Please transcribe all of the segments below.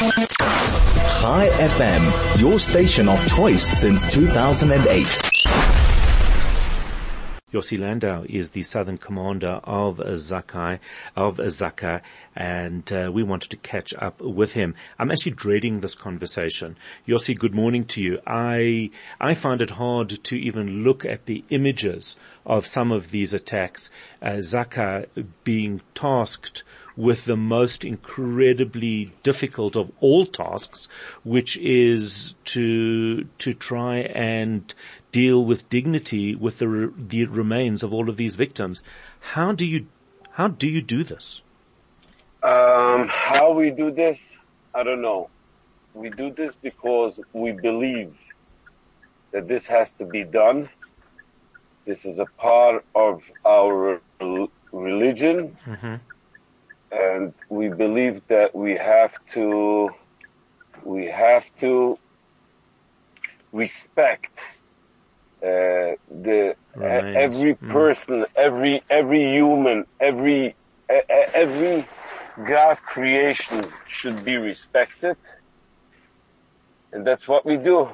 Chai FM, your station of choice since 2008. Yossi Landau is the Southern Commander of Zakai, of Zaka, and uh, we wanted to catch up with him. I'm actually dreading this conversation. Yossi, good morning to you. I, I find it hard to even look at the images of some of these attacks. Uh, Zaka being tasked with the most incredibly difficult of all tasks, which is to, to try and deal with dignity with the, the remains of all of these victims. How do you, how do you do this? Um, how we do this, I don't know. We do this because we believe that this has to be done. This is a part of our religion. Mm-hmm. And we believe that we have to, we have to respect uh, the right. every mm. person, mm. every every human, every every God creation should be respected. And that's what we do.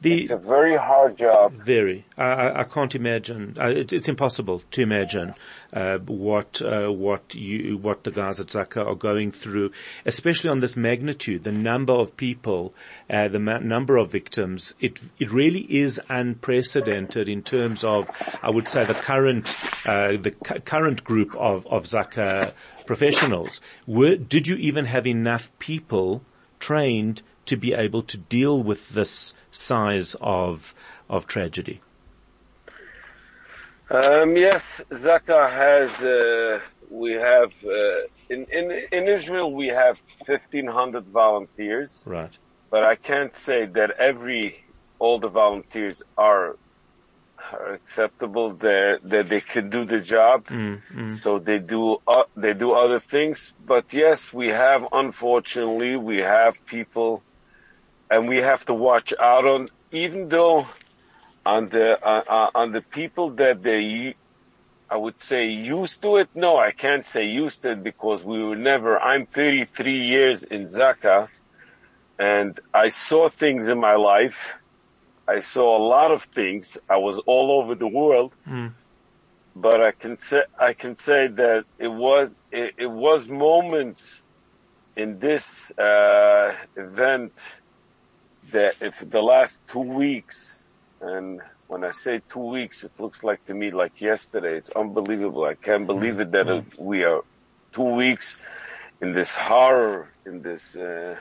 The, it's a very hard job. Very. I, I can't imagine. It, it's impossible to imagine uh, what uh, what you what the guys at Zaka are going through, especially on this magnitude. The number of people, uh, the ma- number of victims. It it really is unprecedented in terms of, I would say, the current uh, the cu- current group of of Zaka professionals. Were, did you even have enough people trained? To be able to deal with this size of of tragedy? Um, yes, Zaka has. Uh, we have uh, in in in Israel we have fifteen hundred volunteers. Right. But I can't say that every all the volunteers are are acceptable that that they can do the job. Mm, mm. So they do uh, they do other things. But yes, we have unfortunately we have people and we have to watch out on, even though on the, uh, uh, on the people that they, I would say used to it. No, I can't say used to it because we were never, I'm 33 years in Zaka and I saw things in my life. I saw a lot of things. I was all over the world. Mm. But I can say, I can say that it was, it, it was moments in this, uh, event that if the last two weeks, and when I say two weeks, it looks like to me like yesterday. It's unbelievable. I can't believe it that it, mm-hmm. we are two weeks in this horror, in this, uh,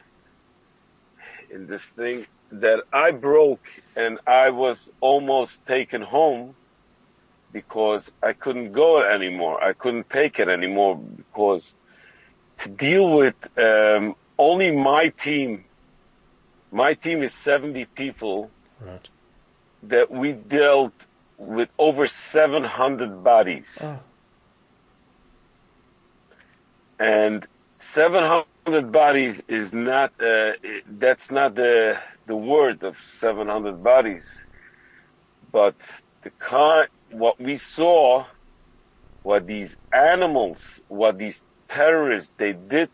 in this thing that I broke and I was almost taken home because I couldn't go anymore. I couldn't take it anymore because to deal with um, only my team my team is 70 people. Right. That we dealt with over 700 bodies. Oh. And 700 bodies is not, uh, that's not the, the word of 700 bodies. But the kind, what we saw, what these animals, what these terrorists, they did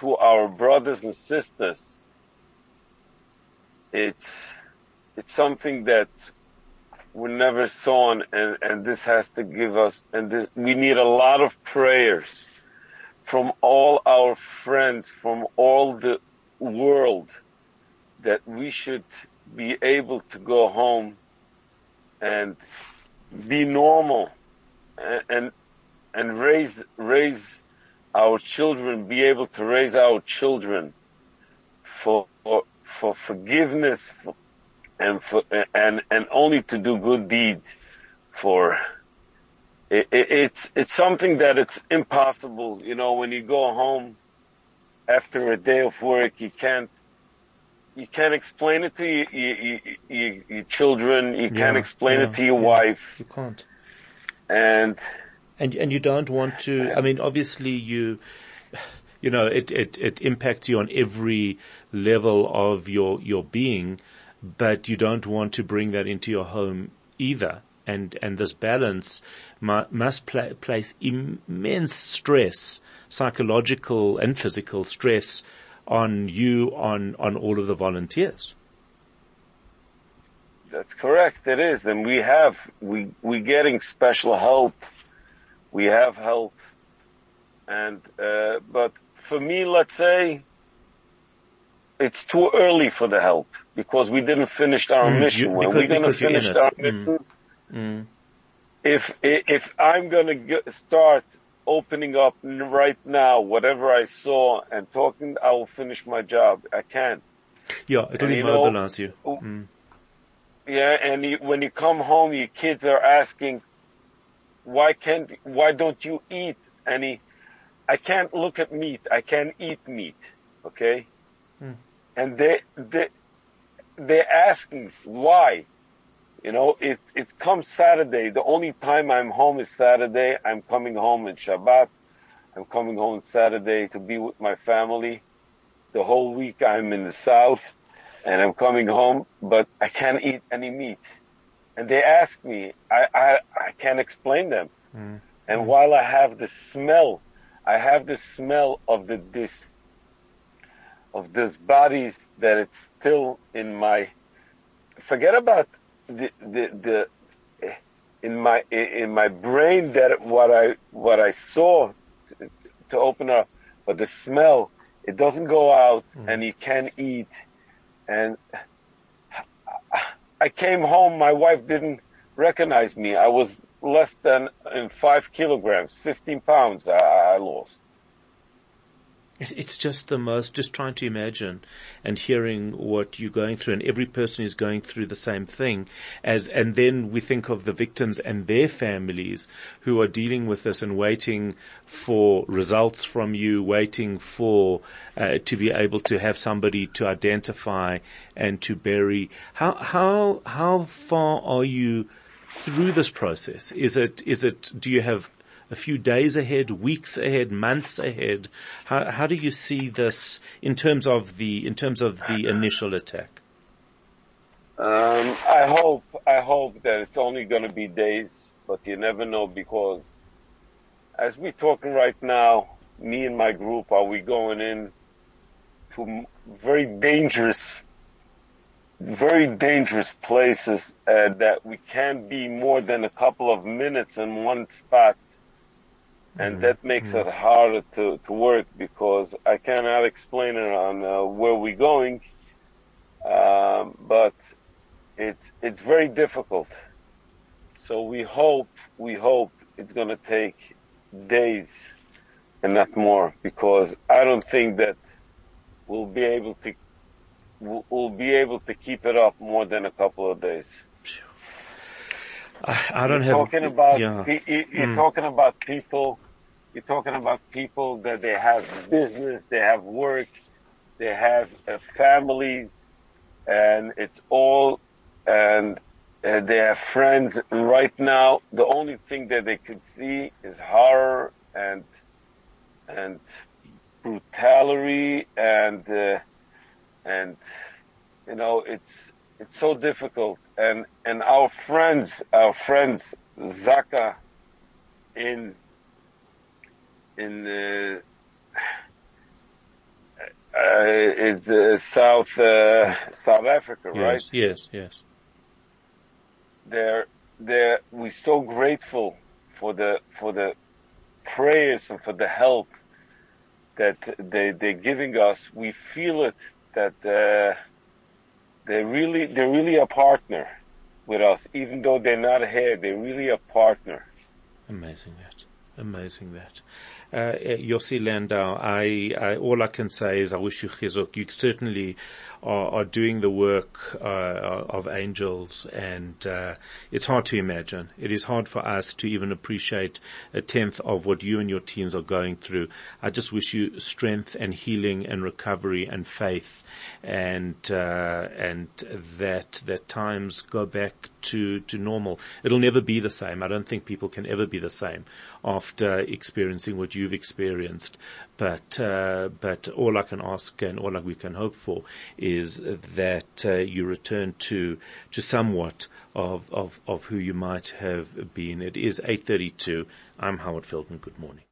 to our brothers and sisters, it's it's something that we never saw and, and this has to give us and this, we need a lot of prayers from all our friends from all the world that we should be able to go home and be normal and and, and raise raise our children be able to raise our children for, for for forgiveness for, and for, and and only to do good deeds for it, it, it's it's something that it's impossible. You know when you go home after a day of work you can't you can't explain it to you, you, you, your children. You can't explain yeah, it to your yeah, wife. You can't. And and and you don't want to i mean obviously you you know, it, it, it impacts you on every level of your, your being, but you don't want to bring that into your home either. And, and this balance must pla- place immense stress, psychological and physical stress on you, on, on all of the volunteers. That's correct. It is. And we have, we, we're getting special help. We have help. And, uh, but for me, let's say it's too early for the help because we didn't finish our Mm, mission. you- when we're going to because you're in finish our Mm. mission, Mm. if if I'm gonna start opening up right now, whatever I saw and talking, I will finish my job. I can't. Yeah, it'll you know- immobilize you. Mm. Yeah, and you, when you come home, your kids are asking, "Why can't? Why don't you eat?" He, I can't look at meat. I can't eat meat. Okay, Hmm. and they they they're asking why. You know, it it comes Saturday. The only time I'm home is Saturday. I'm coming home in Shabbat. I'm coming home Saturday to be with my family. The whole week I'm in the south and I'm coming home, but I can't eat any meat. And they ask me, I, I, I can't explain them. Mm. And while I have the smell, I have the smell of the this, of this bodies that it's still in my, forget about the, the, the, in my, in my brain that what I, what I saw to, to open up, but the smell, it doesn't go out hmm. and you can't eat. And I came home, my wife didn't recognize me. I was less than in five kilograms, 15 pounds I, lost. It's just the most, just trying to imagine and hearing what you're going through and every person is going through the same thing as, and then we think of the victims and their families who are dealing with this and waiting for results from you, waiting for, uh, to be able to have somebody to identify and to bury. How, how, how far are you through this process? Is it, is it, do you have a few days ahead, weeks ahead, months ahead? How, how do you see this in terms of the, in terms of the initial attack? Um, I hope, I hope that it's only going to be days, but you never know because as we're talking right now, me and my group, are we going in to very dangerous, very dangerous places uh, that we can't be more than a couple of minutes in one spot. And that makes it harder to, to work because I cannot explain it on uh, where we're going. Um, but it's it's very difficult. So we hope we hope it's gonna take days and not more because I don't think that we'll be able to we'll, we'll be able to keep it up more than a couple of days. I, I don't you're have, talking about yeah. you- you're Mm. talking about people you're talking about people that they have business they have work they have uh, families and it's all and uh, they have friends and right now the only thing that they could see is horror and and brutality and uh, and you know it's it's so difficult and and our friends our friends Zaka in in uh, uh, it's uh, South uh, South Africa right Yes, yes, yes. they're they're we're so grateful for the for the prayers and for the help that they they're giving us. We feel it that uh, they really they're really a partner with us, even though they're not here. They're really a partner. Amazing that. Amazing that. Uh, Yossi Landau, I, I, all I can say is I wish you chizuk. You certainly are, are doing the work uh, of angels, and uh, it's hard to imagine. It is hard for us to even appreciate a tenth of what you and your teams are going through. I just wish you strength and healing and recovery and faith, and uh, and that that times go back to to normal. It'll never be the same. I don't think people can ever be the same after experiencing what you've experienced. But uh, but all I can ask and all we can hope for is that uh, you return to to somewhat of of of who you might have been. It is eight thirty two. I'm Howard Feldman. Good morning.